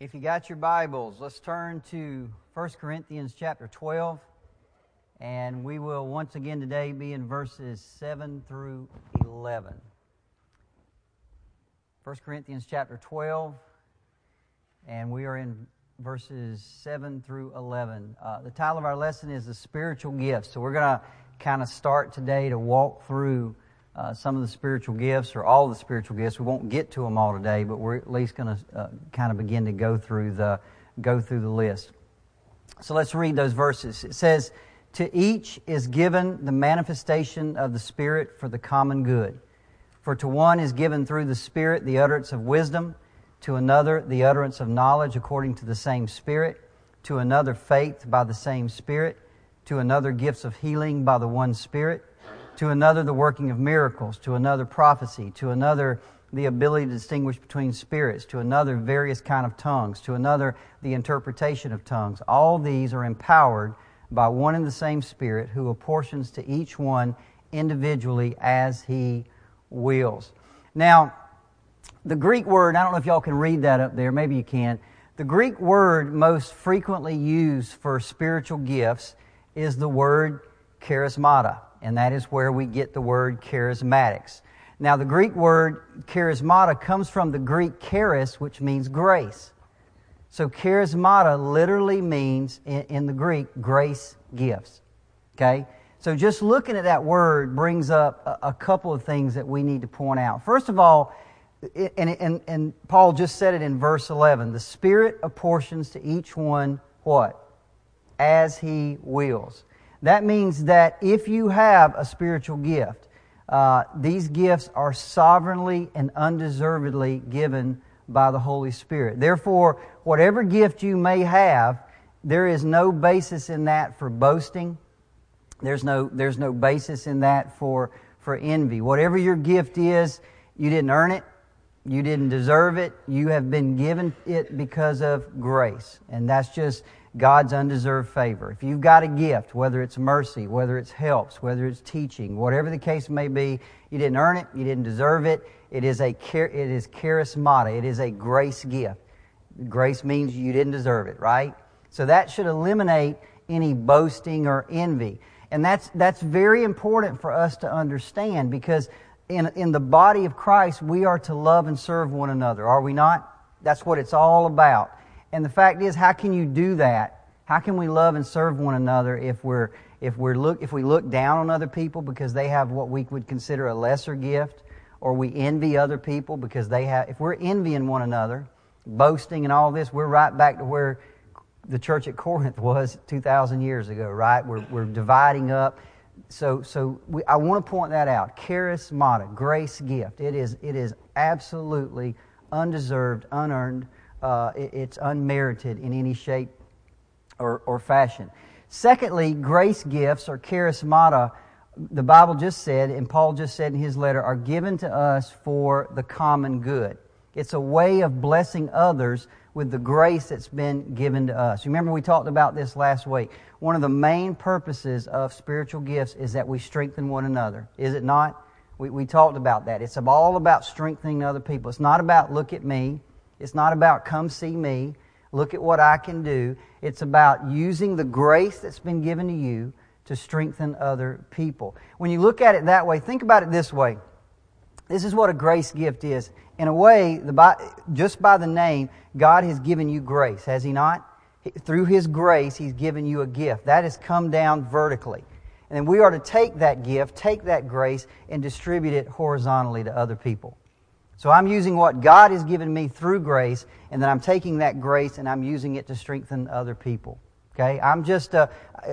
If you got your Bibles, let's turn to 1 Corinthians chapter 12. And we will once again today be in verses 7 through 11. 1 Corinthians chapter 12, and we are in verses 7 through 11. Uh, the title of our lesson is The Spiritual Gifts. So we're going to kind of start today to walk through uh, some of the spiritual gifts or all the spiritual gifts. We won't get to them all today, but we're at least going to uh, kind of begin to go through the go through the list. So let's read those verses. It says, "To each is given the manifestation of the Spirit for the common good. For to one is given through the Spirit the utterance of wisdom, to another the utterance of knowledge according to the same Spirit, to another faith by the same Spirit, to another gifts of healing by the one Spirit." To another the working of miracles, to another prophecy, to another the ability to distinguish between spirits, to another various kind of tongues, to another the interpretation of tongues. All these are empowered by one and the same Spirit who apportions to each one individually as he wills. Now, the Greek word, I don't know if y'all can read that up there, maybe you can. The Greek word most frequently used for spiritual gifts is the word charismata and that is where we get the word charismatics. Now, the Greek word charismata comes from the Greek charis, which means grace. So, charismata literally means, in, in the Greek, grace gifts. Okay? So, just looking at that word brings up a, a couple of things that we need to point out. First of all, and, and, and Paul just said it in verse 11 the Spirit apportions to each one what? As he wills. That means that if you have a spiritual gift, uh, these gifts are sovereignly and undeservedly given by the Holy Spirit. Therefore, whatever gift you may have, there is no basis in that for boasting. There's no, there's no basis in that for, for envy. Whatever your gift is, you didn't earn it. You didn't deserve it. You have been given it because of grace. And that's just, God's undeserved favor. If you've got a gift, whether it's mercy, whether it's helps, whether it's teaching, whatever the case may be, you didn't earn it, you didn't deserve it. It is a it is charismata. It is a grace gift. Grace means you didn't deserve it, right? So that should eliminate any boasting or envy. And that's that's very important for us to understand because in in the body of Christ we are to love and serve one another, are we not? That's what it's all about. And the fact is, how can you do that? How can we love and serve one another if we're if we're look if we look down on other people because they have what we would consider a lesser gift, or we envy other people because they have if we're envying one another, boasting and all this, we're right back to where the church at Corinth was 2,000 years ago, right? We're, we're dividing up. So, so we, I want to point that out. Charismata, grace gift. It is, it is absolutely undeserved, unearned uh, it's unmerited in any shape or, or fashion. Secondly, grace gifts or charismata, the Bible just said, and Paul just said in his letter, are given to us for the common good. It's a way of blessing others with the grace that's been given to us. Remember, we talked about this last week. One of the main purposes of spiritual gifts is that we strengthen one another. Is it not? We, we talked about that. It's all about strengthening other people. It's not about look at me. It's not about come see me, look at what I can do. It's about using the grace that's been given to you to strengthen other people. When you look at it that way, think about it this way. This is what a grace gift is. In a way, the, just by the name, God has given you grace, has He not? Through His grace, He's given you a gift. That has come down vertically. And we are to take that gift, take that grace, and distribute it horizontally to other people. So I'm using what God has given me through grace, and then I'm taking that grace and I'm using it to strengthen other people. Okay? I'm just a,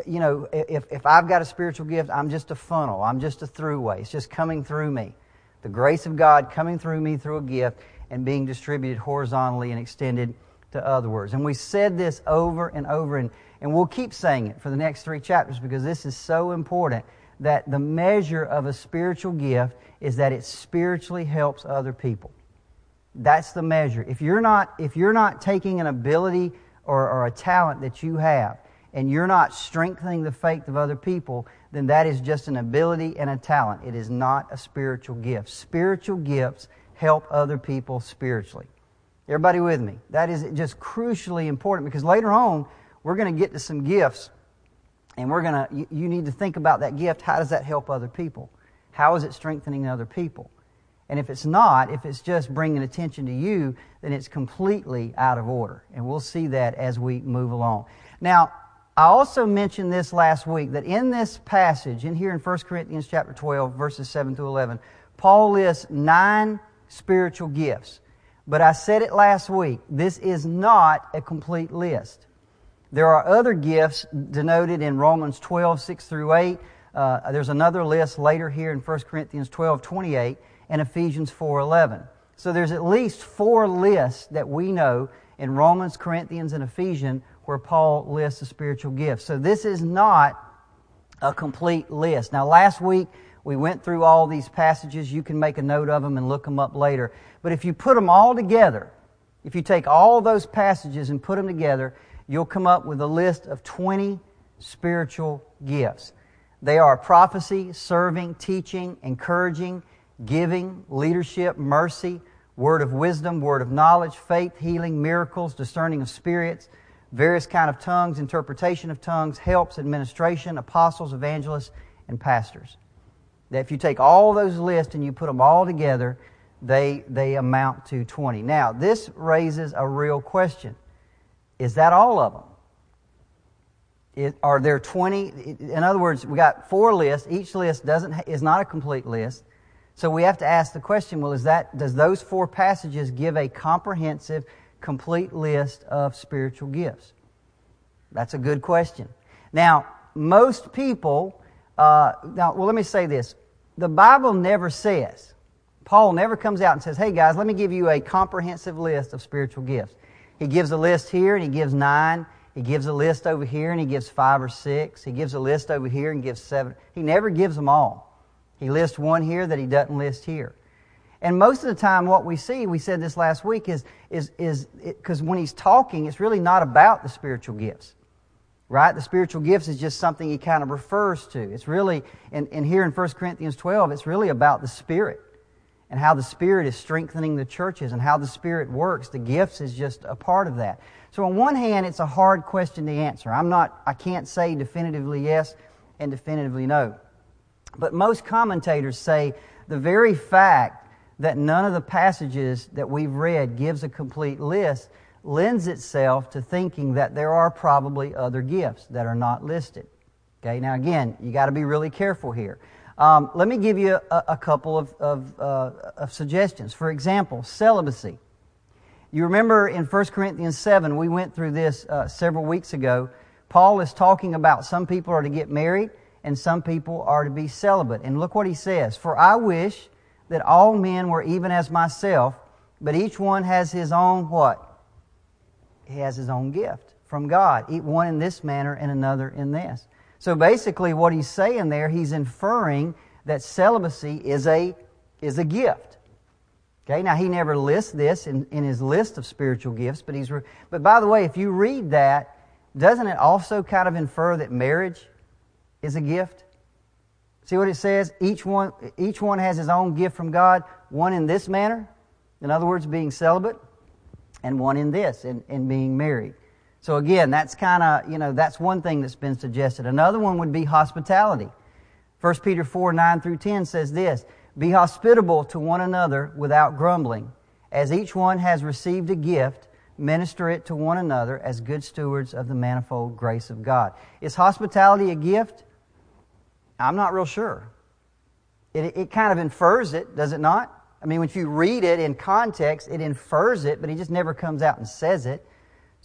you know, if, if I've got a spiritual gift, I'm just a funnel. I'm just a throughway. It's just coming through me. The grace of God coming through me through a gift and being distributed horizontally and extended to other words. And we said this over and over, and, and we'll keep saying it for the next three chapters because this is so important that the measure of a spiritual gift is that it spiritually helps other people. That's the measure. If you're not, if you're not taking an ability or, or a talent that you have and you're not strengthening the faith of other people, then that is just an ability and a talent. It is not a spiritual gift. Spiritual gifts help other people spiritually. Everybody with me? That is just crucially important because later on, we're going to get to some gifts and we're going to, you, you need to think about that gift. How does that help other people? How is it strengthening other people? And if it's not, if it's just bringing attention to you, then it's completely out of order. And we'll see that as we move along. Now, I also mentioned this last week that in this passage, in here in 1 Corinthians chapter 12, verses 7 through 11, Paul lists nine spiritual gifts. But I said it last week, this is not a complete list. There are other gifts denoted in Romans 12, 6 through 8. Uh, there's another list later here in 1 Corinthians 12, 28 and Ephesians 4, 11. So there's at least four lists that we know in Romans, Corinthians, and Ephesians where Paul lists the spiritual gifts. So this is not a complete list. Now last week we went through all these passages. You can make a note of them and look them up later. But if you put them all together, if you take all those passages and put them together, you'll come up with a list of 20 spiritual gifts. They are prophecy, serving, teaching, encouraging, giving, leadership, mercy, word of wisdom, word of knowledge, faith, healing, miracles, discerning of spirits, various kind of tongues, interpretation of tongues, helps, administration, apostles, evangelists, and pastors. That if you take all those lists and you put them all together, they, they amount to 20. Now, this raises a real question. Is that all of them? It, are there 20? In other words, we got four lists. Each list doesn't, is not a complete list. So we have to ask the question, well, is that, does those four passages give a comprehensive, complete list of spiritual gifts? That's a good question. Now, most people, uh, now, well, let me say this. The Bible never says, Paul never comes out and says, hey guys, let me give you a comprehensive list of spiritual gifts. He gives a list here and he gives nine. He gives a list over here and he gives five or six. He gives a list over here and gives seven. He never gives them all. He lists one here that he doesn't list here. And most of the time, what we see, we said this last week, is is is because when he's talking, it's really not about the spiritual gifts, right? The spiritual gifts is just something he kind of refers to. It's really, and, and here in 1 Corinthians 12, it's really about the Spirit and how the Spirit is strengthening the churches and how the Spirit works. The gifts is just a part of that. So on one hand, it's a hard question to answer. I'm not, I can't say definitively yes and definitively no. But most commentators say the very fact that none of the passages that we've read gives a complete list lends itself to thinking that there are probably other gifts that are not listed. Okay, now again, you got to be really careful here. Um, let me give you a, a couple of, of, uh, of, suggestions. For example, celibacy. You remember in 1 Corinthians 7, we went through this uh, several weeks ago. Paul is talking about some people are to get married and some people are to be celibate. And look what he says For I wish that all men were even as myself, but each one has his own what? He has his own gift from God. Eat one in this manner and another in this. So basically, what he's saying there, he's inferring that celibacy is a, is a gift. Okay, now he never lists this in, in his list of spiritual gifts, but he's, re- but by the way, if you read that, doesn't it also kind of infer that marriage is a gift. See what it says? Each one, each one has his own gift from God, one in this manner, in other words, being celibate, and one in this, in, in being married. So again, that's kind of, you know, that's one thing that's been suggested. Another one would be hospitality. 1 Peter 4, 9 through 10 says this, Be hospitable to one another without grumbling. As each one has received a gift, minister it to one another as good stewards of the manifold grace of God. Is hospitality a gift? I'm not real sure. It, it kind of infers it, does it not? I mean, when you read it in context, it infers it, but he just never comes out and says it.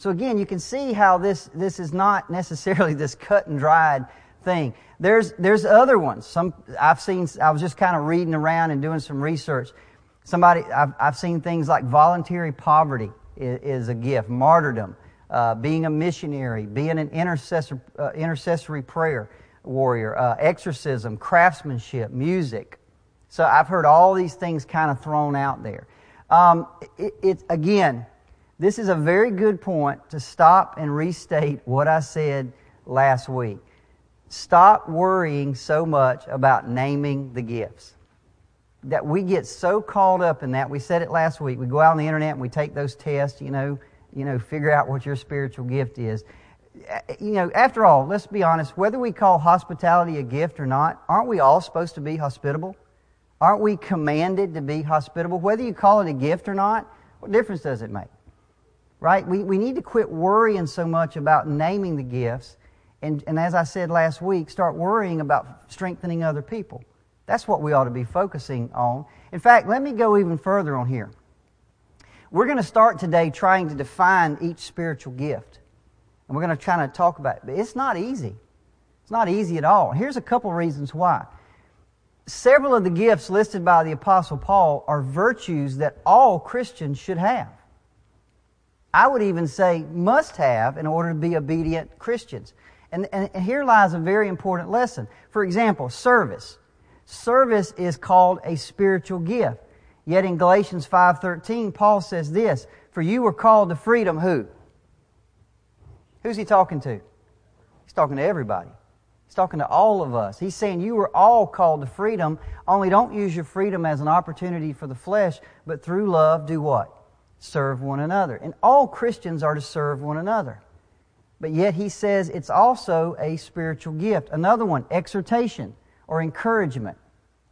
So again, you can see how this, this is not necessarily this cut and dried thing. There's, there's other ones. Some, I've seen, I was just kind of reading around and doing some research. Somebody, I've, I've seen things like voluntary poverty is, is a gift, martyrdom, uh, being a missionary, being an intercessor, uh, intercessory prayer warrior, uh, exorcism, craftsmanship, music. So I've heard all these things kind of thrown out there. Um, it, it, again, this is a very good point to stop and restate what I said last week. Stop worrying so much about naming the gifts. that we get so caught up in that. We said it last week. We go out on the internet and we take those tests, you know, you know, figure out what your spiritual gift is. You know, after all, let's be honest, whether we call hospitality a gift or not, aren't we all supposed to be hospitable? Aren't we commanded to be hospitable? Whether you call it a gift or not, what difference does it make? Right? We, we need to quit worrying so much about naming the gifts and, and as I said last week, start worrying about strengthening other people. That's what we ought to be focusing on. In fact, let me go even further on here. We're going to start today trying to define each spiritual gift. And we're going to try to talk about it. But it's not easy. It's not easy at all. Here's a couple reasons why. Several of the gifts listed by the Apostle Paul are virtues that all Christians should have. I would even say must have in order to be obedient Christians. And, and, here lies a very important lesson. For example, service. Service is called a spiritual gift. Yet in Galatians 5.13, Paul says this, For you were called to freedom, who? Who's he talking to? He's talking to everybody. He's talking to all of us. He's saying you were all called to freedom, only don't use your freedom as an opportunity for the flesh, but through love, do what? Serve one another. And all Christians are to serve one another. But yet he says it's also a spiritual gift. Another one, exhortation or encouragement.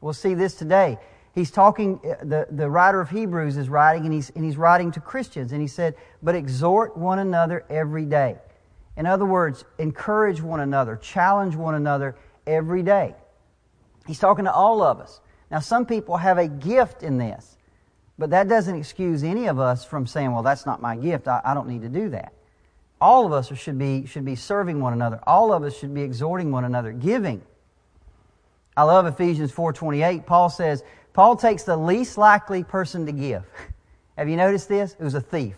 We'll see this today. He's talking, uh, the, the writer of Hebrews is writing, and he's, and he's writing to Christians, and he said, But exhort one another every day. In other words, encourage one another, challenge one another every day. He's talking to all of us. Now, some people have a gift in this, but that doesn't excuse any of us from saying, Well, that's not my gift. I, I don't need to do that. All of us should be, should be serving one another. All of us should be exhorting one another, giving. I love Ephesians 4.28. Paul says, Paul takes the least likely person to give. Have you noticed this? It was a thief.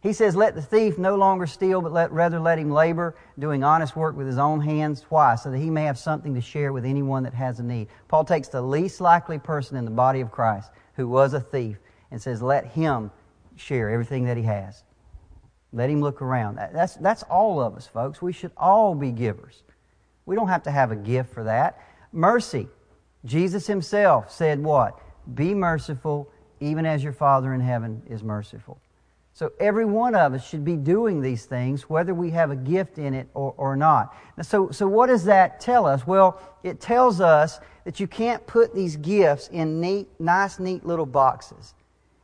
He says, let the thief no longer steal, but let, rather let him labor, doing honest work with his own hands. Why? So that he may have something to share with anyone that has a need. Paul takes the least likely person in the body of Christ who was a thief and says, let him share everything that he has. Let him look around. That's, that's all of us, folks. We should all be givers. We don't have to have a gift for that. Mercy. Jesus himself said what? Be merciful, even as your Father in heaven is merciful. So every one of us should be doing these things, whether we have a gift in it or, or not. So, so what does that tell us? Well, it tells us that you can't put these gifts in neat, nice, neat little boxes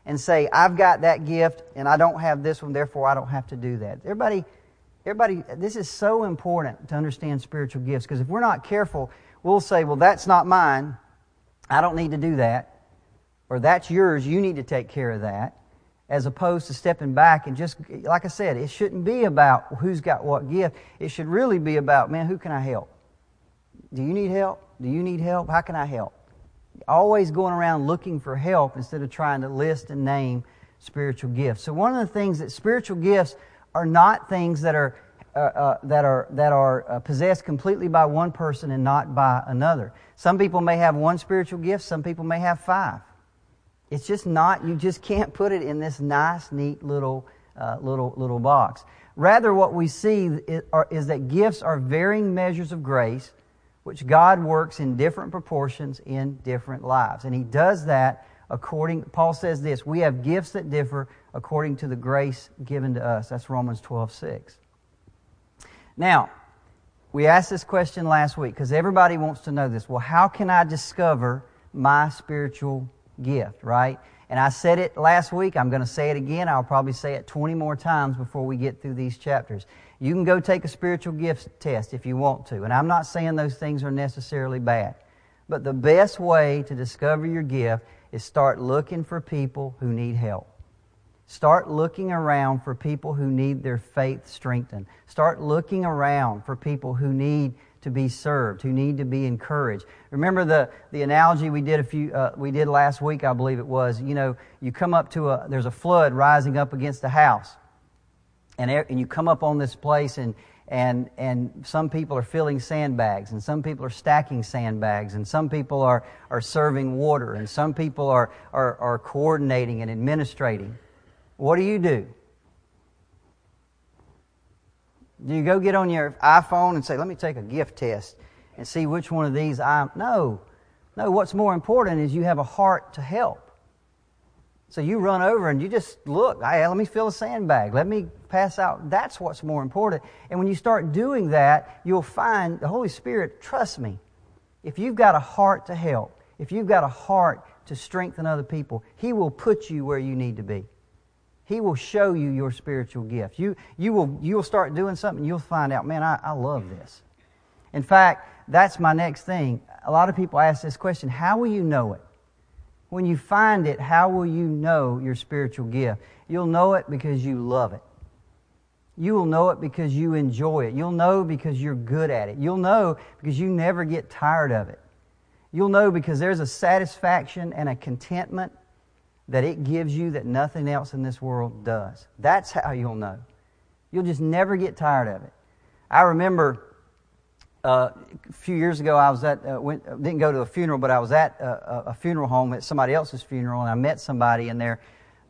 and say, I've got that gift and I don't have this one, therefore I don't have to do that. Everybody, everybody, this is so important to understand spiritual gifts because if we're not careful, we'll say, well, that's not mine. I don't need to do that. Or that's yours. You need to take care of that. As opposed to stepping back and just, like I said, it shouldn't be about who's got what gift. It should really be about, man, who can I help? Do you need help? Do you need help? How can I help? always going around looking for help instead of trying to list and name spiritual gifts. So one of the things that spiritual gifts are not things that are uh, uh, that are that are uh, possessed completely by one person and not by another. Some people may have one spiritual gift. Some people may have five. It's just not. You just can't put it in this nice, neat little uh, little little box. Rather, what we see is, are, is that gifts are varying measures of grace which God works in different proportions in different lives. And He does that according, Paul says this, we have gifts that differ according to the grace given to us. That's Romans 12, 6. Now, we asked this question last week because everybody wants to know this. Well, how can I discover my spiritual gift, right? And I said it last week. I'm going to say it again. I'll probably say it 20 more times before we get through these chapters. You can go take a spiritual gifts test if you want to. And I'm not saying those things are necessarily bad. But the best way to discover your gift is start looking for people who need help. Start looking around for people who need their faith strengthened. Start looking around for people who need to be served, who need to be encouraged. Remember the, the analogy we did a few uh, we did last week, I believe it was. You know, you come up to a there's a flood rising up against a house and, and you come up on this place and, and, and some people are filling sandbags and some people are stacking sandbags and some people are, are serving water and some people are, are, are coordinating and administrating. What do you do? Do you go get on your iPhone and say, let me take a gift test and see which one of these I... No. No, what's more important is you have a heart to help. So you run over and you just look, hey, let me fill a sandbag. Let me pass out. That's what's more important. And when you start doing that, you'll find the Holy Spirit, trust me, if you've got a heart to help, if you've got a heart to strengthen other people, He will put you where you need to be. He will show you your spiritual gift. You, you, will, you will start doing something, you'll find out, man, I, I love mm. this. In fact, that's my next thing. A lot of people ask this question how will you know it? When you find it, how will you know your spiritual gift? You'll know it because you love it. You will know it because you enjoy it. You'll know because you're good at it. You'll know because you never get tired of it. You'll know because there's a satisfaction and a contentment that it gives you that nothing else in this world does. That's how you'll know. You'll just never get tired of it. I remember uh, a few years ago, I was at, uh, went, didn't go to a funeral, but I was at a, a, funeral home at somebody else's funeral, and I met somebody, and their,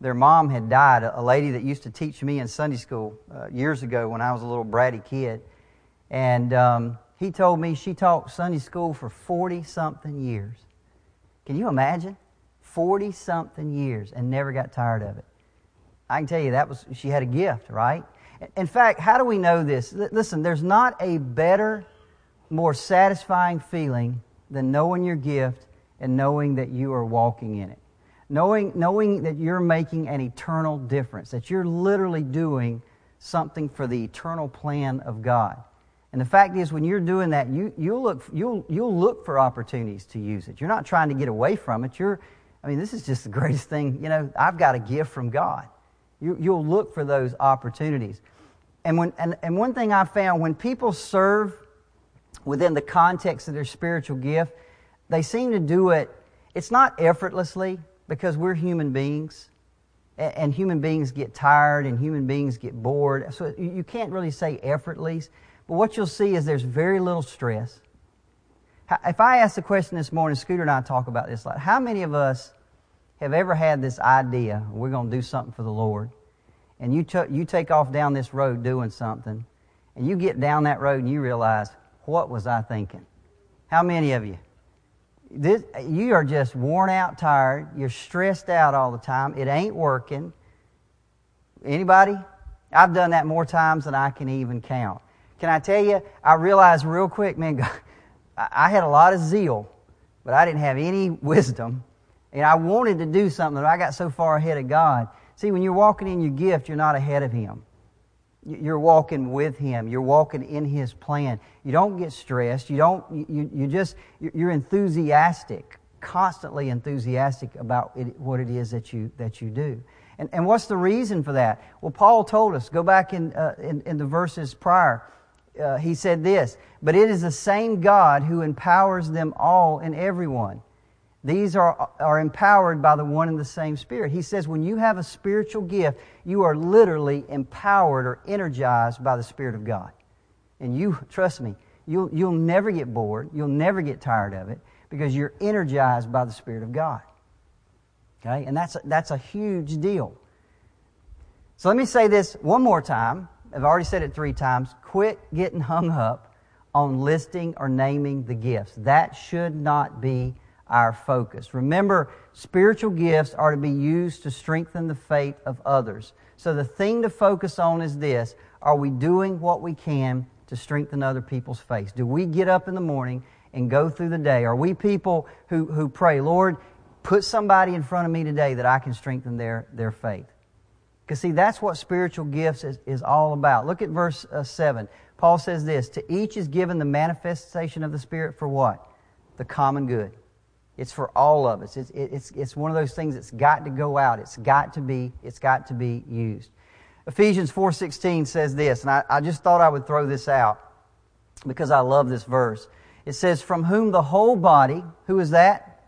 their mom had died, a, lady that used to teach me in Sunday school uh, years ago when I was a little bratty kid. And um, he told me she taught Sunday school for 40 something years. Can you imagine? 40 something years and never got tired of it. I can tell you that was, she had a gift, right? In fact, how do we know this? Listen, there's not a better more satisfying feeling than knowing your gift and knowing that you are walking in it. Knowing, knowing that you're making an eternal difference, that you're literally doing something for the eternal plan of God. And the fact is, when you're doing that, you, you'll, look, you'll, you'll look for opportunities to use it. You're not trying to get away from it. You're, I mean, this is just the greatest thing. You know, I've got a gift from God. You, you'll look for those opportunities. And, when, and, and one thing I found when people serve within the context of their spiritual gift, they seem to do it, it's not effortlessly because we're human beings and human beings get tired and human beings get bored. So you can't really say effortlessly. But what you'll see is there's very little stress. If I ask the question this morning, Scooter and I talk about this a lot. How many of us have ever had this idea, we're going to do something for the Lord, and you, t- you take off down this road doing something, and you get down that road and you realize, what was I thinking? How many of you? This, you are just worn out, tired. You're stressed out all the time. It ain't working. Anybody? I've done that more times than I can even count. Can I tell you? I realized real quick, man, God, I had a lot of zeal, but I didn't have any wisdom. And I wanted to do something, but I got so far ahead of God. See, when you're walking in your gift, you're not ahead of Him. You're walking with Him. You're walking in His plan. You don't get stressed. You don't, you, you just, you're enthusiastic, constantly enthusiastic about it, what it is that you, that you do. And, and what's the reason for that? Well, Paul told us, go back in, uh, in, in, the verses prior. Uh, he said this, but it is the same God who empowers them all and everyone these are, are empowered by the one and the same Spirit. He says when you have a spiritual gift, you are literally empowered or energized by the Spirit of God. And you, trust me, you'll, you'll never get bored. You'll never get tired of it because you're energized by the Spirit of God. Okay? And that's a, that's a huge deal. So let me say this one more time. I've already said it three times. Quit getting hung up on listing or naming the gifts. That should not be our focus. Remember, spiritual gifts are to be used to strengthen the faith of others. So the thing to focus on is this Are we doing what we can to strengthen other people's faith? Do we get up in the morning and go through the day? Are we people who, who pray, Lord, put somebody in front of me today that I can strengthen their, their faith? Because, see, that's what spiritual gifts is, is all about. Look at verse uh, 7. Paul says this To each is given the manifestation of the Spirit for what? The common good. It's for all of us. It's, it's, it's one of those things that's got to go out. It's got to be, it's got to be used. Ephesians 4.16 says this, and I, I just thought I would throw this out because I love this verse. It says, From whom the whole body, who is that?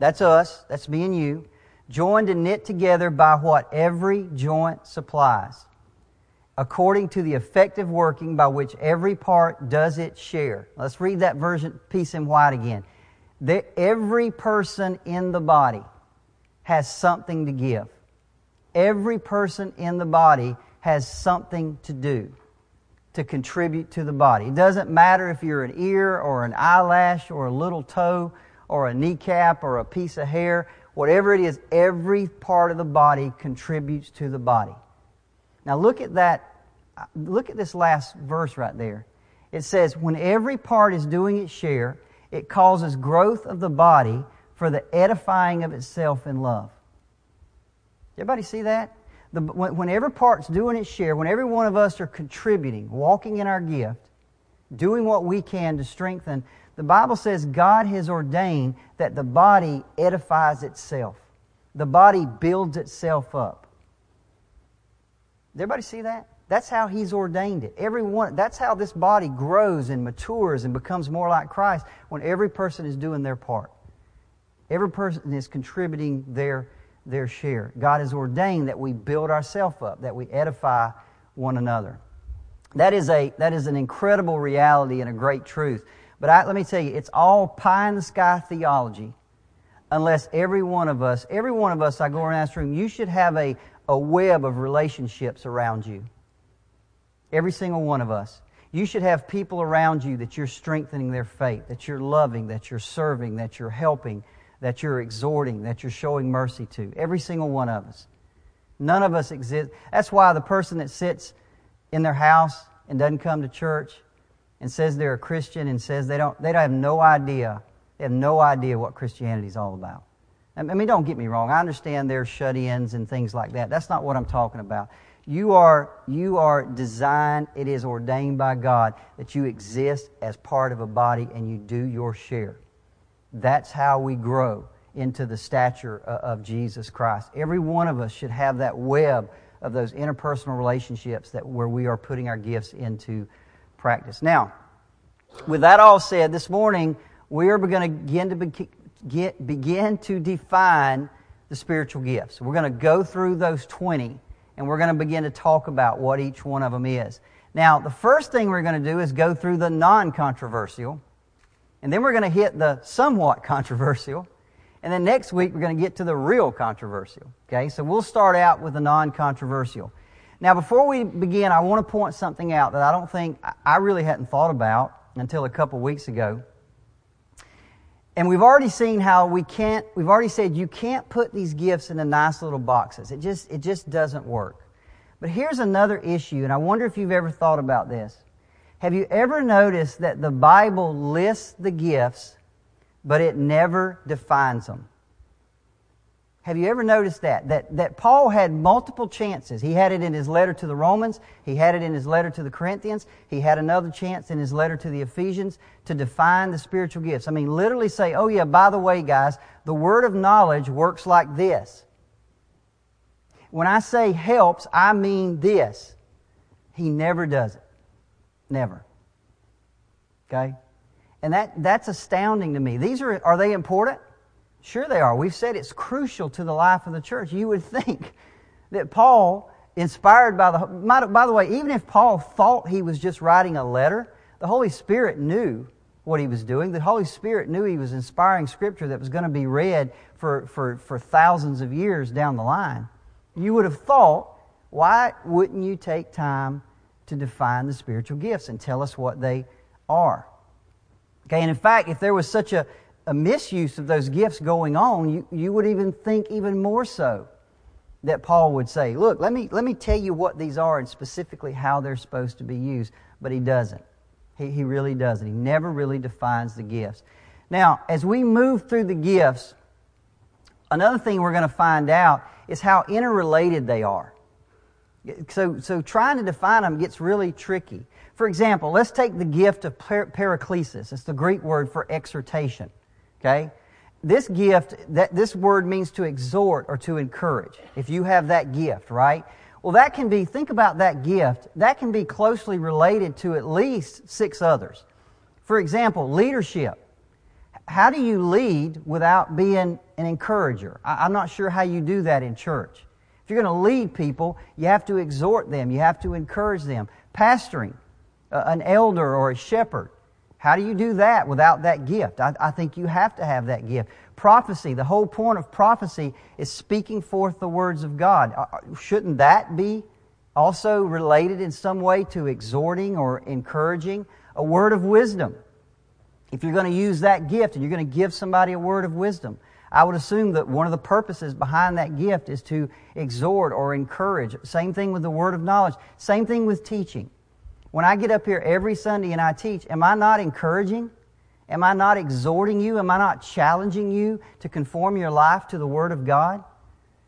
That's us, that's me and you, joined and knit together by what every joint supplies, according to the effective working by which every part does its share. Let's read that version, piece in white again every person in the body has something to give. Every person in the body has something to do to contribute to the body. It doesn't matter if you're an ear or an eyelash or a little toe or a kneecap or a piece of hair, whatever it is, every part of the body contributes to the body. Now look at that, look at this last verse right there. It says, when every part is doing its share, it causes growth of the body for the edifying of itself in love. Everybody see that? The, when, when every part's doing its share, when every one of us are contributing, walking in our gift, doing what we can to strengthen, the Bible says God has ordained that the body edifies itself. The body builds itself up. Does everybody see that? That's how He's ordained it. Everyone, that's how this body grows and matures and becomes more like Christ when every person is doing their part. Every person is contributing their, their share. God has ordained that we build ourselves up, that we edify one another. That is, a, that is an incredible reality and a great truth. But I, let me tell you, it's all pie in the sky theology unless every one of us, every one of us, I go around this room, you should have a, a web of relationships around you. Every single one of us. You should have people around you that you're strengthening their faith, that you're loving, that you're serving, that you're helping, that you're exhorting, that you're showing mercy to. Every single one of us. None of us exist. That's why the person that sits in their house and doesn't come to church and says they're a Christian and says they don't, they don't have no idea, they have no idea what Christianity is all about. I mean, don't get me wrong. I understand there's shut-ins and things like that. That's not what I'm talking about. You are, you are designed, it is ordained by God that you exist as part of a body and you do your share. That's how we grow into the stature of Jesus Christ. Every one of us should have that web of those interpersonal relationships that where we are putting our gifts into practice. Now, with that all said, this morning we are going to begin to be, get, begin to define the spiritual gifts. We're going to go through those 20 and we're going to begin to talk about what each one of them is. Now, the first thing we're going to do is go through the non-controversial and then we're going to hit the somewhat controversial and then next week we're going to get to the real controversial. Okay, so we'll start out with the non-controversial. Now, before we begin, I want to point something out that I don't think I really hadn't thought about until a couple weeks ago. And we've already seen how we can't, we've already said you can't put these gifts into nice little boxes. It just, it just doesn't work. But here's another issue, and I wonder if you've ever thought about this. Have you ever noticed that the Bible lists the gifts, but it never defines them? Have you ever noticed that? That, that Paul had multiple chances. He had it in his letter to the Romans. He had it in his letter to the Corinthians. He had another chance in his letter to the Ephesians to define the spiritual gifts. I mean, literally say, oh yeah, by the way, guys, the word of knowledge works like this. When I say helps, I mean this. He never does it. Never. Okay? And that, that's astounding to me. These are, are they important? Sure, they are. We've said it's crucial to the life of the church. You would think that Paul, inspired by the, by the way, even if Paul thought he was just writing a letter, the Holy Spirit knew what he was doing. The Holy Spirit knew he was inspiring scripture that was going to be read for, for, for thousands of years down the line. You would have thought, why wouldn't you take time to define the spiritual gifts and tell us what they are? Okay, and in fact, if there was such a, a misuse of those gifts going on, you, you would even think even more so that Paul would say, Look, let me, let me tell you what these are and specifically how they're supposed to be used. But he doesn't. He, he really doesn't. He never really defines the gifts. Now, as we move through the gifts, another thing we're going to find out is how interrelated they are. So, so trying to define them gets really tricky. For example, let's take the gift of paraclesis. It's the Greek word for exhortation. Okay? This gift, that, this word means to exhort or to encourage. If you have that gift, right? Well, that can be, think about that gift, that can be closely related to at least six others. For example, leadership. How do you lead without being an encourager? I'm not sure how you do that in church. If you're going to lead people, you have to exhort them, you have to encourage them. Pastoring, an elder or a shepherd. How do you do that without that gift? I, I, think you have to have that gift. Prophecy, the whole point of prophecy is speaking forth the words of God. Uh, uh, shouldn't that be also related in some way to exhorting or encouraging? A word of wisdom. if you're going to use that gift and you're going to give somebody a word of wisdom, I would assume that one of the purposes behind that gift is to exhort or encourage. Same thing with the word of knowledge. Same thing with teaching. When I get up here every Sunday and I teach, am I not encouraging? Am I not exhorting you? Am I not challenging you to conform your life to the Word of God?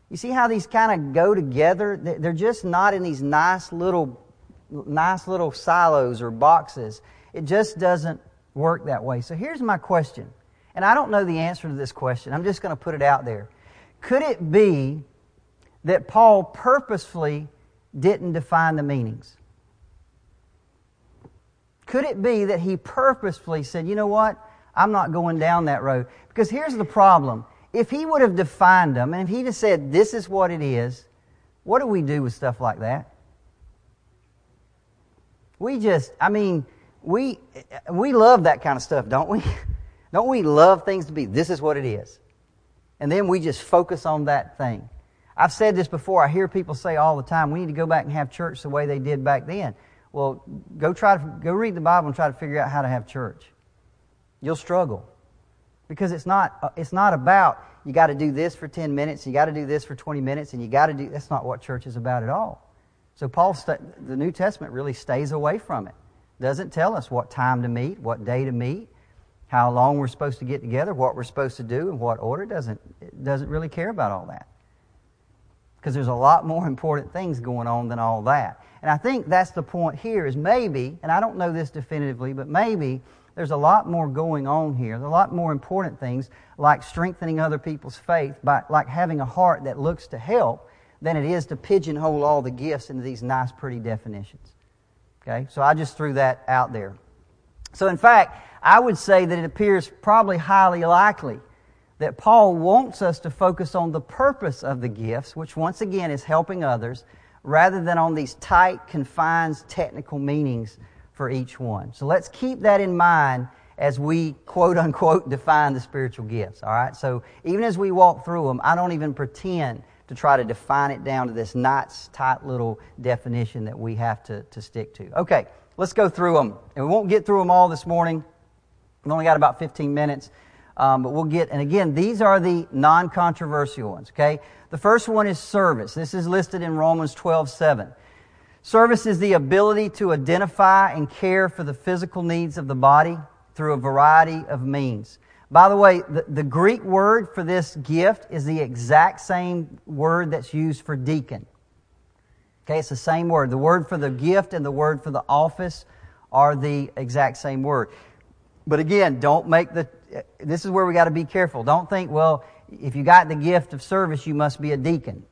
You see how these kind of go together? They're just not in these nice little, nice little silos or boxes. It just doesn't work that way. So here's my question. And I don't know the answer to this question. I'm just going to put it out there. Could it be that Paul purposefully didn't define the meanings? Could it be that he purposefully said, you know what? I'm not going down that road? Because here's the problem. If he would have defined them, and if he just said, this is what it is, what do we do with stuff like that? We just, I mean, we, we love that kind of stuff, don't we? Don't we love things to be, this is what it is? And then we just focus on that thing. I've said this before. I hear people say all the time, we need to go back and have church the way they did back then. Well, go try to go read the Bible and try to figure out how to have church. You'll struggle because it's not uh, it's not about you got to do this for 10 minutes, you got to do this for 20 minutes and you got to do that's not what church is about at all. So Paul the New Testament really stays away from it. Doesn't tell us what time to meet, what day to meet, how long we're supposed to get together, what we're supposed to do, and what order. Doesn't doesn't really care about all that because there's a lot more important things going on than all that. And I think that's the point here is maybe, and I don't know this definitively, but maybe there's a lot more going on here. There's a lot more important things like strengthening other people's faith, by, like having a heart that looks to help, than it is to pigeonhole all the gifts into these nice, pretty definitions. Okay? So I just threw that out there. So in fact, I would say that it appears probably highly likely that Paul wants us to focus on the purpose of the gifts, which once again is helping others, rather than on these tight, confined, technical meanings for each one. So let's keep that in mind as we quote unquote define the spiritual gifts. All right. So even as we walk through them, I don't even pretend to try to define it down to this nice, tight little definition that we have to, to stick to. Okay. Let's go through them. And we won't get through them all this morning. We've only got about 15 minutes. Um, but we'll get, and again, these are the non-controversial ones, okay? The first one is service. This is listed in Romans 12, 7. Service is the ability to identify and care for the physical needs of the body through a variety of means. By the way, the, the Greek word for this gift is the exact same word that's used for deacon. Okay, it's the same word. The word for the gift and the word for the office are the exact same word. But again, don't make the, this is where we got to be careful. Don't think, well, if you got the gift of service, you must be a deacon.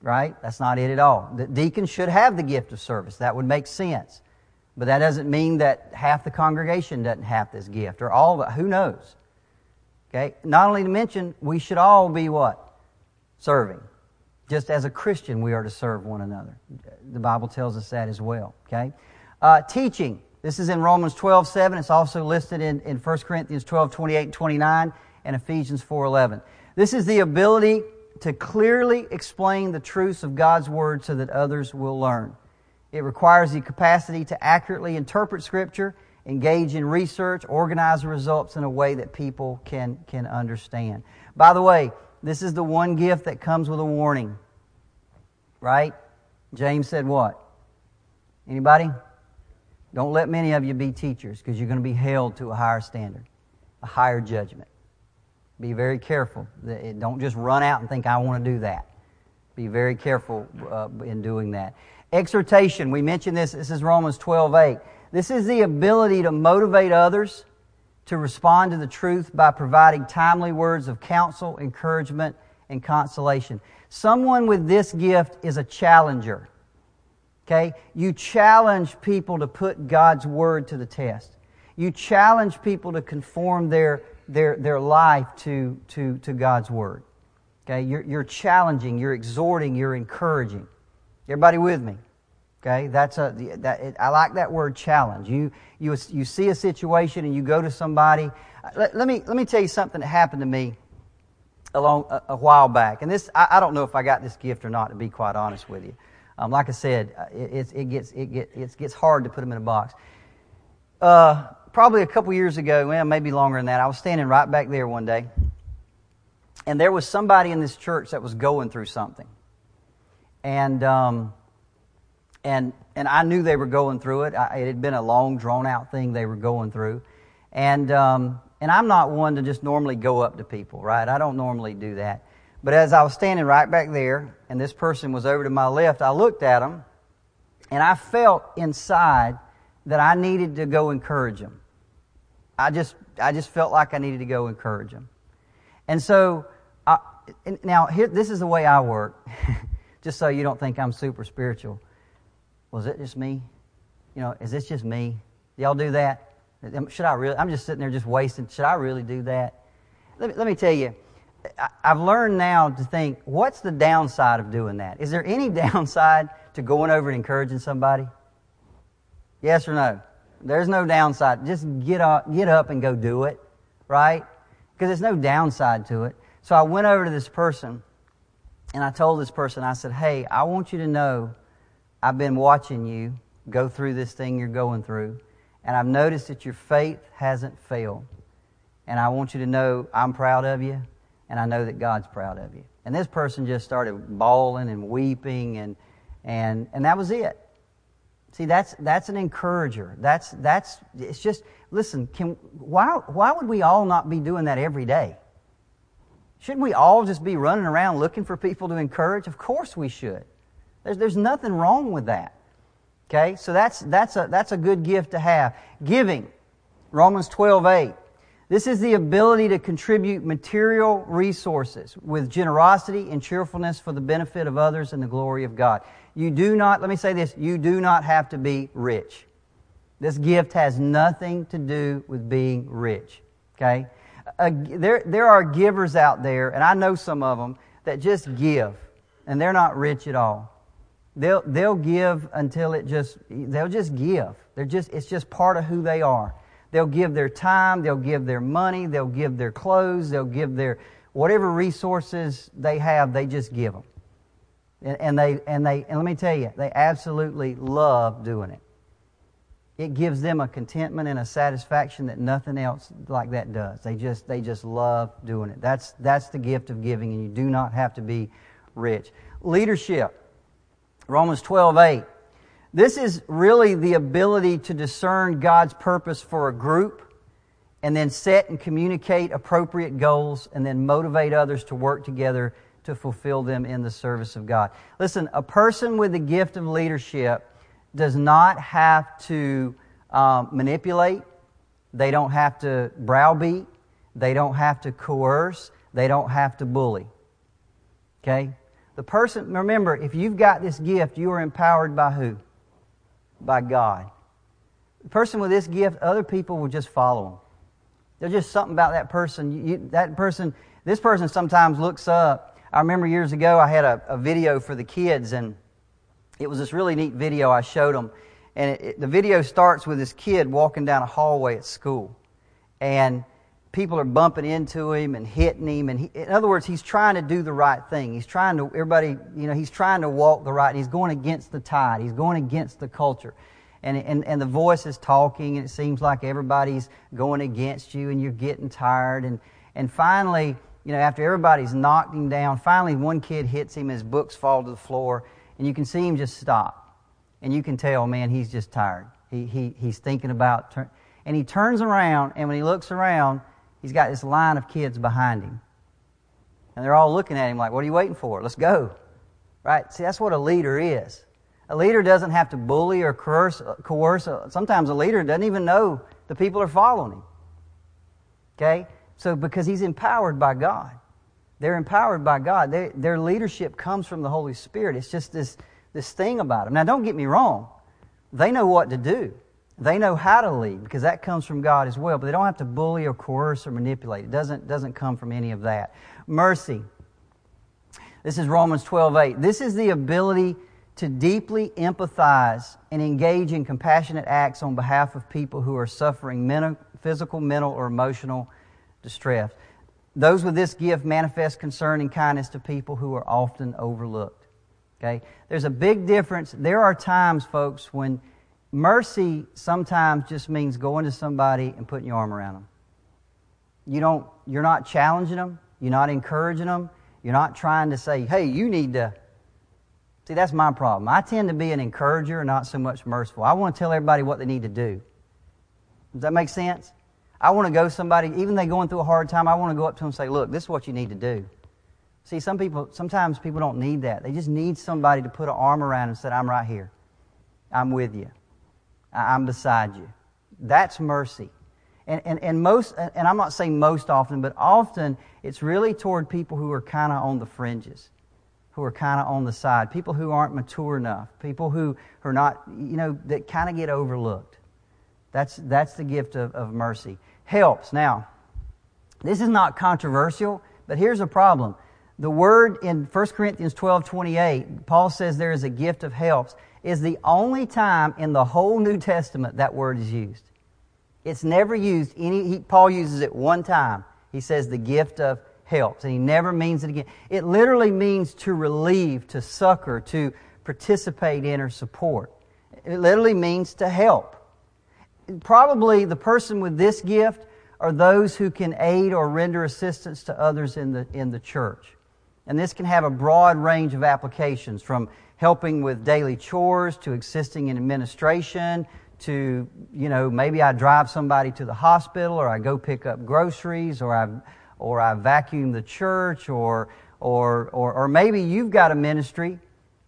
Right? That's not it at all. The deacon should have the gift of service. That would make sense. But that doesn't mean that half the congregation doesn't have this gift or all of it. Who knows? Okay? Not only to mention, we should all be what? Serving. Just as a Christian, we are to serve one another. The Bible tells us that as well. Okay? Uh, teaching. This is in Romans 12, 7. It's also listed in, in 1 Corinthians 12, 28 and 29 and Ephesians 4:11. This is the ability to clearly explain the truths of God's Word so that others will learn. It requires the capacity to accurately interpret Scripture, engage in research, organize the results in a way that people can, can understand. By the way, this is the one gift that comes with a warning. Right? James said what? Anybody? Don't let many of you be teachers because you're going to be held to a higher standard, a higher judgment. Be very careful. Don't just run out and think, I want to do that. Be very careful uh, in doing that. Exhortation, we mentioned this. This is Romans 12 8. This is the ability to motivate others to respond to the truth by providing timely words of counsel, encouragement, and consolation. Someone with this gift is a challenger. Okay? You challenge people to put God's word to the test. You challenge people to conform their their, their life to, to, to God's Word. Okay? You're, you're challenging, you're exhorting, you're encouraging. Everybody with me? Okay? That's a, that, I like that word challenge. You, you, you see a situation and you go to somebody. Let, let me, let me tell you something that happened to me a, long, a, a while back. And this, I, I, don't know if I got this gift or not, to be quite honest with you. Um, like I said, it, it, it, gets, it, get, it gets hard to put them in a box. Uh, probably a couple years ago, well, maybe longer than that, I was standing right back there one day, and there was somebody in this church that was going through something, and um, and and I knew they were going through it. I, it had been a long, drawn out thing they were going through, and um, and I'm not one to just normally go up to people, right? I don't normally do that. But as I was standing right back there, and this person was over to my left, I looked at him, and I felt inside that I needed to go encourage him. I just, I just felt like I needed to go encourage them. And so, I, now here, this is the way I work, just so you don't think I'm super spiritual. Was it just me? You know, is this just me? Y'all do that? Should I really? I'm just sitting there just wasting. Should I really do that? Let me, let me tell you, I've learned now to think, what's the downside of doing that? Is there any downside to going over and encouraging somebody? Yes or no? There's no downside. Just get up, get up and go do it, right? Because there's no downside to it. So I went over to this person and I told this person, I said, Hey, I want you to know I've been watching you go through this thing you're going through, and I've noticed that your faith hasn't failed. And I want you to know I'm proud of you, and I know that God's proud of you. And this person just started bawling and weeping, and, and, and that was it. See, that's, that's an encourager. That's, that's, it's just, listen, can, why, why would we all not be doing that every day? Shouldn't we all just be running around looking for people to encourage? Of course we should. There's, there's nothing wrong with that. Okay? So that's, that's, a, that's a good gift to have. Giving. Romans 12, 8. This is the ability to contribute material resources with generosity and cheerfulness for the benefit of others and the glory of God. You do not, let me say this, you do not have to be rich. This gift has nothing to do with being rich. Okay? Uh, there, there are givers out there, and I know some of them, that just give, and they're not rich at all. They'll, they'll give until it just, they'll just give. They're just, it's just part of who they are. They'll give their time, they'll give their money, they'll give their clothes, they'll give their, whatever resources they have, they just give them. And, and they, and they, and let me tell you, they absolutely love doing it. It gives them a contentment and a satisfaction that nothing else like that does. They just, they just love doing it. That's, that's the gift of giving, and you do not have to be rich. Leadership. Romans 12, 8. This is really the ability to discern God's purpose for a group and then set and communicate appropriate goals and then motivate others to work together to fulfill them in the service of God. Listen, a person with the gift of leadership does not have to um, manipulate, they don't have to browbeat, they don't have to coerce, they don't have to bully. Okay? The person, remember, if you've got this gift, you are empowered by who? By God. The person with this gift, other people will just follow them. There's just something about that person. You, that person, this person sometimes looks up. I remember years ago, I had a, a video for the kids, and it was this really neat video I showed them. And it, it, the video starts with this kid walking down a hallway at school. And people are bumping into him and hitting him. And he, in other words, he's trying to do the right thing. He's trying to, everybody, you know, he's trying to walk the right. He's going against the tide. He's going against the culture. And, and, and the voice is talking, and it seems like everybody's going against you, and you're getting tired. And, and finally, you know, after everybody's knocked him down, finally one kid hits him, his books fall to the floor, and you can see him just stop. And you can tell, man, he's just tired. He, he, he's thinking about, and he turns around, and when he looks around, he's got this line of kids behind him. And they're all looking at him like, what are you waiting for? Let's go. Right? See, that's what a leader is. A leader doesn't have to bully or coerce. coerce. Sometimes a leader doesn't even know the people are following him. Okay? So, because he's empowered by God. They're empowered by God. They, their leadership comes from the Holy Spirit. It's just this, this thing about them. Now, don't get me wrong. They know what to do. They know how to lead because that comes from God as well, but they don't have to bully or coerce or manipulate. It doesn't, doesn't come from any of that. Mercy. This is Romans 12 8. This is the ability to deeply empathize and engage in compassionate acts on behalf of people who are suffering mental, physical, mental, or emotional distress. Those with this gift manifest concern and kindness to people who are often overlooked. Okay? There's a big difference. There are times, folks, when mercy sometimes just means going to somebody and putting your arm around them. You don't, you're not challenging them. You're not encouraging them. You're not trying to say, hey, you need to. See, that's my problem. I tend to be an encourager, not so much merciful. I want to tell everybody what they need to do. Does that make sense? I want to go somebody, even they going through a hard time, I want to go up to them and say, look, this is what you need to do. See, some people, sometimes people don't need that. They just need somebody to put an arm around and say, I'm right here. I'm with you. I'm beside you. That's mercy. And, and, and most, and I'm not saying most often, but often it's really toward people who are kind of on the fringes, who are kind of on the side, people who aren't mature enough, people who are not, you know, that kind of get overlooked. That's, that's the gift of, of mercy. Helps. Now, this is not controversial, but here's a problem. The word in 1 Corinthians 12 28, Paul says there is a gift of helps, is the only time in the whole New Testament that word is used. It's never used any, he, Paul uses it one time. He says the gift of helps, and he never means it again. It literally means to relieve, to succor, to participate in or support. It literally means to help. Probably the person with this gift are those who can aid or render assistance to others in the, in the church. And this can have a broad range of applications from helping with daily chores to assisting in administration to, you know, maybe I drive somebody to the hospital or I go pick up groceries or I, or I vacuum the church or, or, or, or maybe you've got a ministry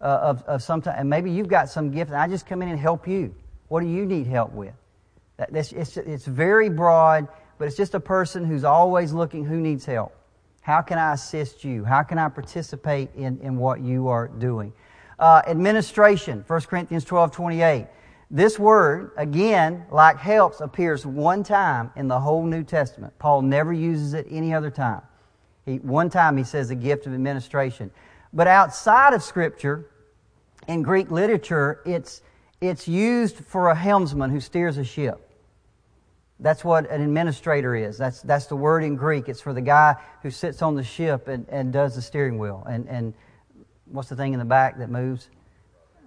uh, of, of some type, and maybe you've got some gift and I just come in and help you. What do you need help with? It's very broad, but it's just a person who's always looking who needs help. How can I assist you? How can I participate in, in what you are doing? Uh, administration, 1 Corinthians 12, 28. This word, again, like helps, appears one time in the whole New Testament. Paul never uses it any other time. He, one time he says the gift of administration. But outside of Scripture, in Greek literature, it's, it's used for a helmsman who steers a ship. That's what an administrator is. That's, that's the word in Greek. It's for the guy who sits on the ship and, and does the steering wheel. And, and what's the thing in the back that moves?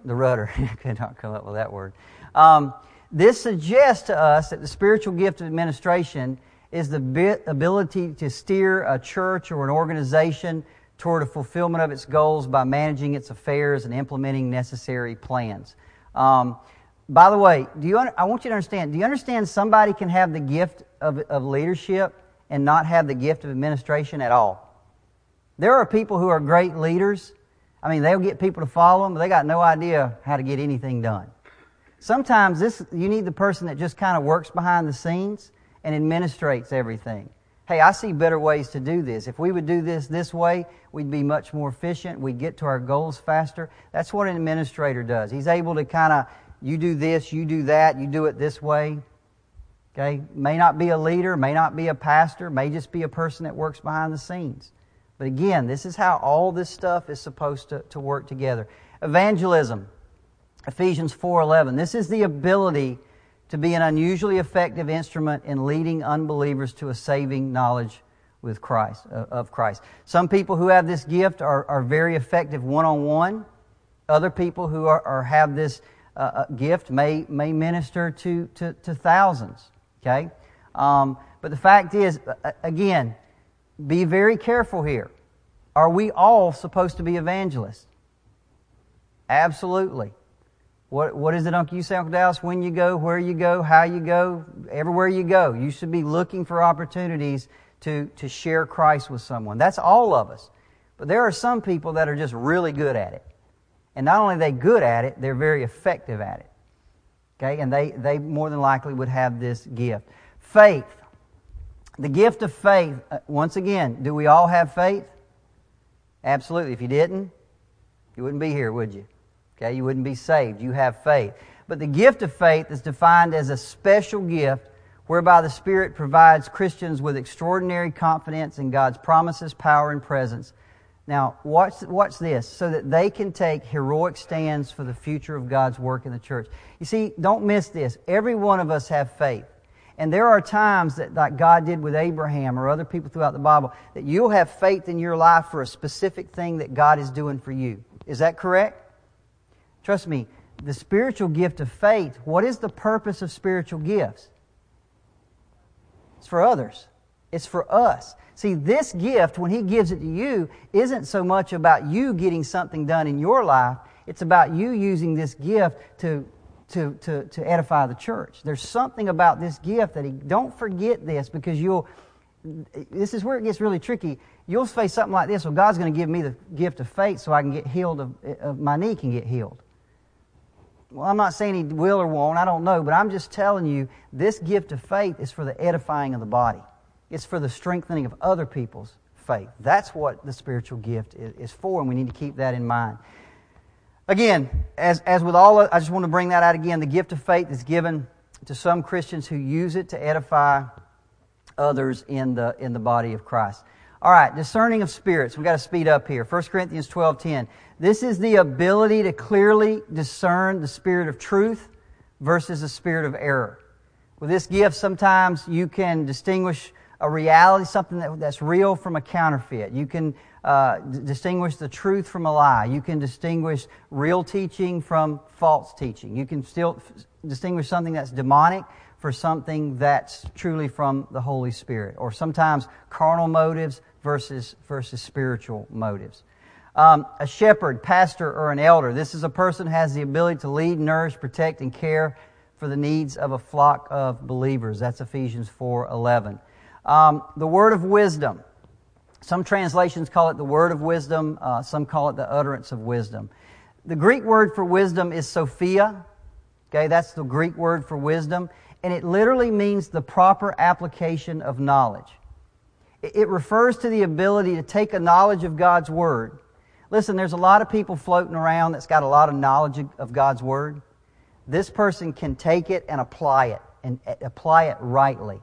The rudder. I could not come up with that word. Um, this suggests to us that the spiritual gift of administration is the ability to steer a church or an organization toward a fulfillment of its goals by managing its affairs and implementing necessary plans. Um, by the way, do you, I want you to understand, do you understand somebody can have the gift of, of leadership and not have the gift of administration at all? There are people who are great leaders. I mean, they'll get people to follow them, but they got no idea how to get anything done. Sometimes this, you need the person that just kind of works behind the scenes and administrates everything. Hey, I see better ways to do this. If we would do this this way, we'd be much more efficient. We'd get to our goals faster. That's what an administrator does. He's able to kind of you do this, you do that, you do it this way. Okay? May not be a leader, may not be a pastor, may just be a person that works behind the scenes. But again, this is how all this stuff is supposed to, to work together. Evangelism, Ephesians 4.11. This is the ability to be an unusually effective instrument in leading unbelievers to a saving knowledge with Christ, uh, of Christ. Some people who have this gift are, are very effective one-on-one. Other people who are, are have this uh, gift may, may minister to, to, to thousands. Okay? Um, but the fact is, again, be very careful here. Are we all supposed to be evangelists? Absolutely. What, what is it, Uncle? You say, Uncle Dallas, when you go, where you go, how you go, everywhere you go. You should be looking for opportunities to, to share Christ with someone. That's all of us. But there are some people that are just really good at it. And not only are they good at it, they're very effective at it. Okay? And they, they more than likely would have this gift. Faith. The gift of faith, uh, once again, do we all have faith? Absolutely. If you didn't, you wouldn't be here, would you? Okay? You wouldn't be saved. You have faith. But the gift of faith is defined as a special gift whereby the Spirit provides Christians with extraordinary confidence in God's promises, power, and presence now, watch, watch this, so that they can take heroic stands for the future of God's work in the church. You see, don't miss this. Every one of us have faith. And there are times that, like God did with Abraham or other people throughout the Bible, that you'll have faith in your life for a specific thing that God is doing for you. Is that correct? Trust me, the spiritual gift of faith, what is the purpose of spiritual gifts? It's for others. It's for us. See, this gift, when He gives it to you, isn't so much about you getting something done in your life. It's about you using this gift to, to, to, to edify the church. There's something about this gift that He, don't forget this because you'll, this is where it gets really tricky. You'll face something like this. Well, God's going to give me the gift of faith so I can get healed, of, of my knee can get healed. Well, I'm not saying He will or won't. I don't know. But I'm just telling you, this gift of faith is for the edifying of the body. It's for the strengthening of other people's faith. That's what the spiritual gift is, for, and we need to keep that in mind. Again, as, as with all, I just want to bring that out again. The gift of faith is given to some Christians who use it to edify others in the, in the body of Christ. All right, discerning of spirits. We've got to speed up here. 1 Corinthians 12.10. This is the ability to clearly discern the spirit of truth versus the spirit of error. With this gift, sometimes you can distinguish a reality, something that, that's real from a counterfeit. You can uh, d- distinguish the truth from a lie. You can distinguish real teaching from false teaching. You can still f- distinguish something that's demonic for something that's truly from the Holy Spirit, or sometimes carnal motives versus versus spiritual motives. Um, a shepherd, pastor, or an elder. This is a person who has the ability to lead, nourish, protect, and care for the needs of a flock of believers. That's Ephesians four eleven. Um, the word of wisdom. Some translations call it the word of wisdom. Uh, some call it the utterance of wisdom. The Greek word for wisdom is Sophia. Okay, that's the Greek word for wisdom. And it literally means the proper application of knowledge. It refers to the ability to take a knowledge of God's Word. Listen, there's a lot of people floating around that's got a lot of knowledge of God's Word. This person can take it and apply it, and apply it rightly.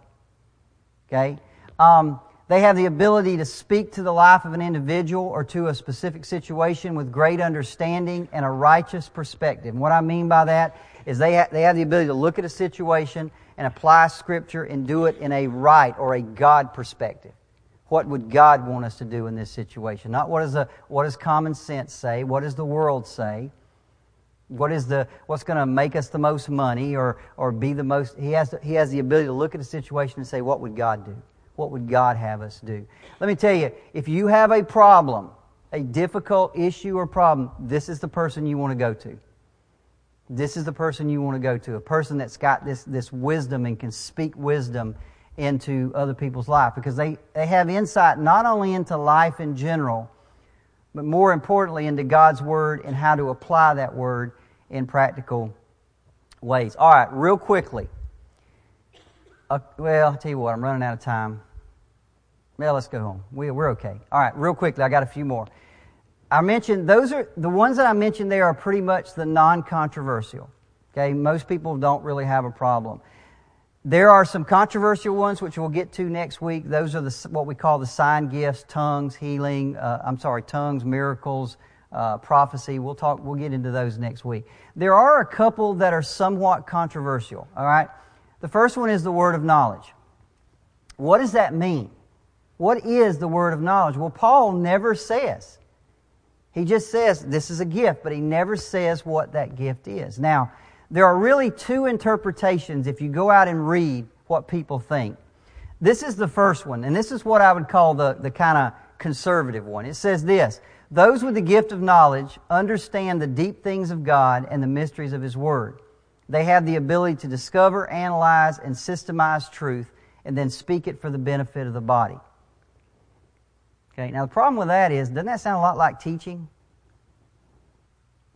Okay? Um, they have the ability to speak to the life of an individual or to a specific situation with great understanding and a righteous perspective. And what I mean by that is they, ha- they have the ability to look at a situation and apply Scripture and do it in a right or a God perspective. What would God want us to do in this situation? Not what, is a, what does common sense say? What does the world say? What is the, what's going to make us the most money or, or be the most, he has, he has the ability to look at a situation and say, what would God do? What would God have us do? Let me tell you, if you have a problem, a difficult issue or problem, this is the person you want to go to. This is the person you want to go to. A person that's got this, this wisdom and can speak wisdom into other people's life because they, they have insight not only into life in general, but more importantly into God's Word and how to apply that Word in practical ways. All right, real quickly. Uh, well, I'll tell you what, I'm running out of time. Well, let's go home. We, we're okay. All right, real quickly, I got a few more. I mentioned those are the ones that I mentioned there are pretty much the non-controversial. Okay, most people don't really have a problem. There are some controversial ones, which we'll get to next week. Those are the, what we call the sign gifts, tongues, healing, uh, I'm sorry, tongues, miracles, uh, prophecy. We'll talk, we'll get into those next week. There are a couple that are somewhat controversial, all right? The first one is the word of knowledge. What does that mean? What is the word of knowledge? Well, Paul never says. He just says this is a gift, but he never says what that gift is. Now, there are really two interpretations if you go out and read what people think. This is the first one, and this is what I would call the, the kind of conservative one. It says this Those with the gift of knowledge understand the deep things of God and the mysteries of His Word. They have the ability to discover, analyze, and systemize truth and then speak it for the benefit of the body. Okay, now the problem with that is, doesn't that sound a lot like teaching?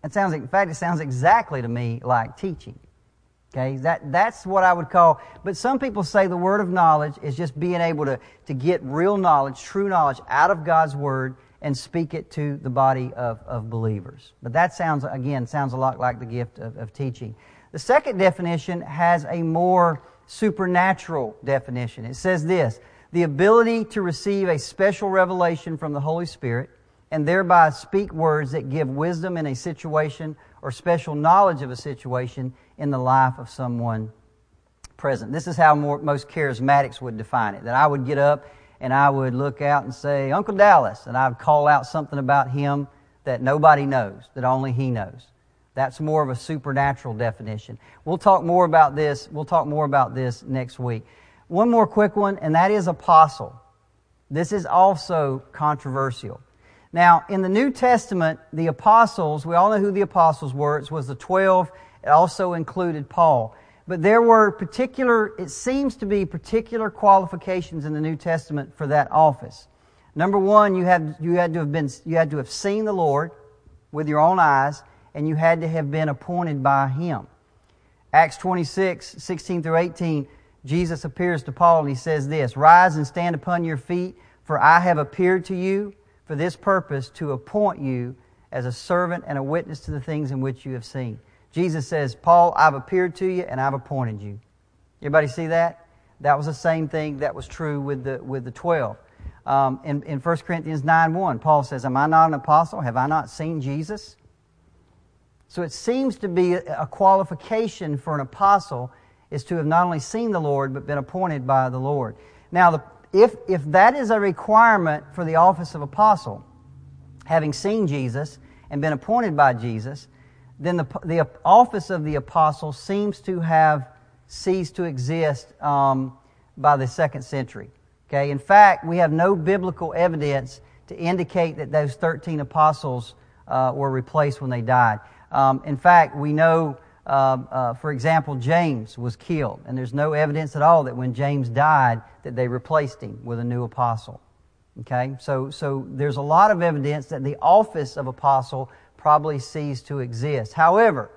It sounds, in fact, it sounds exactly to me like teaching. Okay, that, that's what I would call, but some people say the word of knowledge is just being able to, to get real knowledge, true knowledge out of God's word and speak it to the body of, of believers. But that sounds, again, sounds a lot like the gift of, of teaching. The second definition has a more supernatural definition. It says this, the ability to receive a special revelation from the Holy Spirit and thereby speak words that give wisdom in a situation or special knowledge of a situation in the life of someone present. This is how more, most charismatics would define it. That I would get up and I would look out and say, Uncle Dallas, and I'd call out something about him that nobody knows, that only he knows. That's more of a supernatural definition. We'll talk more about this. We'll talk more about this next week. One more quick one, and that is apostle. This is also controversial. Now, in the New Testament, the apostles, we all know who the apostles were. It was the 12. It also included Paul. But there were particular, it seems to be particular qualifications in the New Testament for that office. Number one, you had, you had to have been, you had to have seen the Lord with your own eyes, and you had to have been appointed by Him. Acts 26, 16 through 18, Jesus appears to Paul and he says this, Rise and stand upon your feet, for I have appeared to you for this purpose to appoint you as a servant and a witness to the things in which you have seen. Jesus says, Paul, I've appeared to you and I've appointed you. Everybody see that? That was the same thing that was true with the, with the 12. Um, in, in 1 Corinthians 9 1, Paul says, Am I not an apostle? Have I not seen Jesus? So it seems to be a qualification for an apostle is to have not only seen the Lord, but been appointed by the Lord. Now, the, if, if that is a requirement for the office of apostle, having seen Jesus and been appointed by Jesus, then the, the office of the apostle seems to have ceased to exist um, by the second century. Okay, in fact, we have no biblical evidence to indicate that those 13 apostles uh, were replaced when they died. Um, in fact, we know, uh, uh, for example, James was killed, and there's no evidence at all that when James died that they replaced him with a new apostle. Okay, so so there's a lot of evidence that the office of apostle probably ceased to exist. However,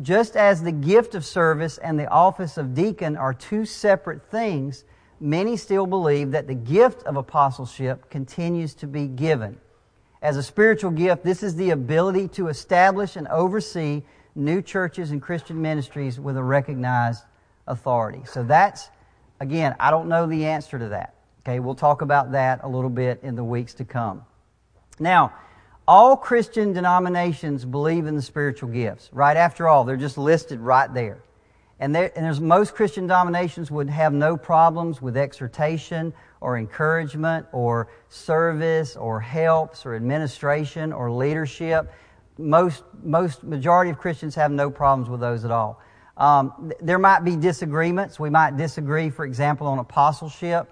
just as the gift of service and the office of deacon are two separate things, many still believe that the gift of apostleship continues to be given. As a spiritual gift, this is the ability to establish and oversee new churches and Christian ministries with a recognized authority. So that's, again, I don't know the answer to that. Okay, we'll talk about that a little bit in the weeks to come. Now, all Christian denominations believe in the spiritual gifts, right? After all, they're just listed right there. And, there, and there's most Christian denominations would have no problems with exhortation or encouragement or service or helps or administration or leadership. Most, most majority of Christians have no problems with those at all. Um, there might be disagreements. We might disagree, for example, on apostleship.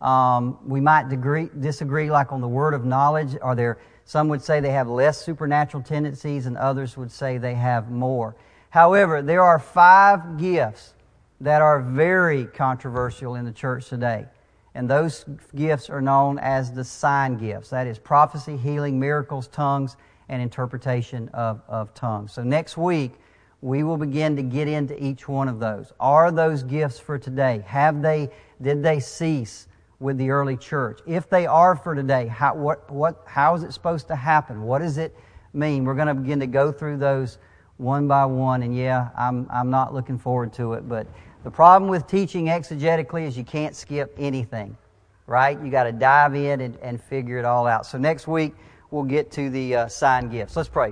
Um, we might degree, disagree, like on the word of knowledge. Are there some would say they have less supernatural tendencies, and others would say they have more. However, there are five gifts that are very controversial in the church today. And those gifts are known as the sign gifts. That is prophecy, healing, miracles, tongues, and interpretation of, of tongues. So next week, we will begin to get into each one of those. Are those gifts for today? Have they, did they cease? with the early church. If they are for today, how, what, what, how is it supposed to happen? What does it mean? We're going to begin to go through those one by one, and yeah, I'm, I'm not looking forward to it, but the problem with teaching exegetically is you can't skip anything, right? You got to dive in and, and figure it all out. So next week, we'll get to the uh, sign gifts. Let's pray.